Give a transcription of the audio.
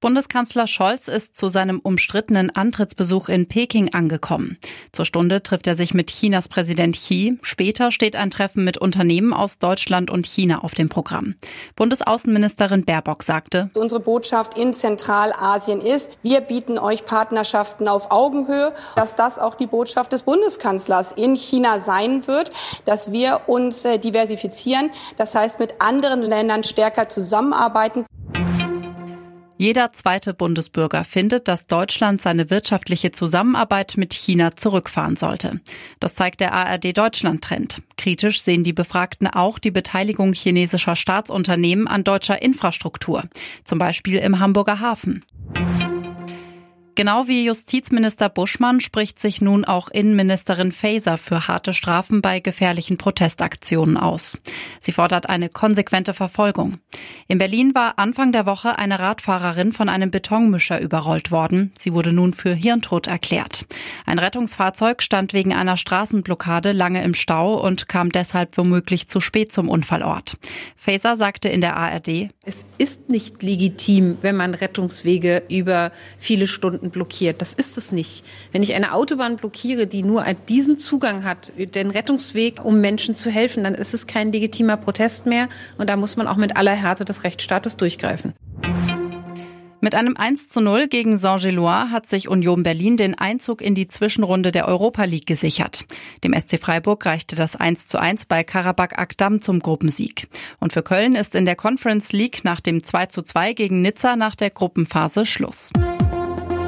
Bundeskanzler Scholz ist zu seinem umstrittenen Antrittsbesuch in Peking angekommen. Zur Stunde trifft er sich mit Chinas Präsident Xi. Später steht ein Treffen mit Unternehmen aus Deutschland und China auf dem Programm. Bundesaußenministerin Baerbock sagte, Unsere Botschaft in Zentralasien ist, wir bieten euch Partnerschaften auf Augenhöhe, dass das auch die Botschaft des Bundeskanzlers in China sein wird, dass wir uns äh, diversifizieren, das heißt mit anderen Ländern stärker zusammenarbeiten. Jeder zweite Bundesbürger findet, dass Deutschland seine wirtschaftliche Zusammenarbeit mit China zurückfahren sollte. Das zeigt der ARD Deutschland Trend. Kritisch sehen die Befragten auch die Beteiligung chinesischer Staatsunternehmen an deutscher Infrastruktur, zum Beispiel im Hamburger Hafen. Genau wie Justizminister Buschmann spricht sich nun auch Innenministerin Faeser für harte Strafen bei gefährlichen Protestaktionen aus. Sie fordert eine konsequente Verfolgung. In Berlin war Anfang der Woche eine Radfahrerin von einem Betonmischer überrollt worden. Sie wurde nun für Hirntod erklärt. Ein Rettungsfahrzeug stand wegen einer Straßenblockade lange im Stau und kam deshalb womöglich zu spät zum Unfallort. Faeser sagte in der ARD, Es ist nicht legitim, wenn man Rettungswege über viele Stunden Autobahn blockiert. Das ist es nicht. Wenn ich eine Autobahn blockiere, die nur diesen Zugang hat, den Rettungsweg, um Menschen zu helfen, dann ist es kein legitimer Protest mehr. Und da muss man auch mit aller Härte des Rechtsstaates durchgreifen. Mit einem 1 zu 0 gegen Saint-Gilloise hat sich Union Berlin den Einzug in die Zwischenrunde der Europa League gesichert. Dem SC Freiburg reichte das 1 zu 1 bei Karabakh Akdam zum Gruppensieg. Und für Köln ist in der Conference League nach dem 2 zu 2 gegen Nizza nach der Gruppenphase Schluss.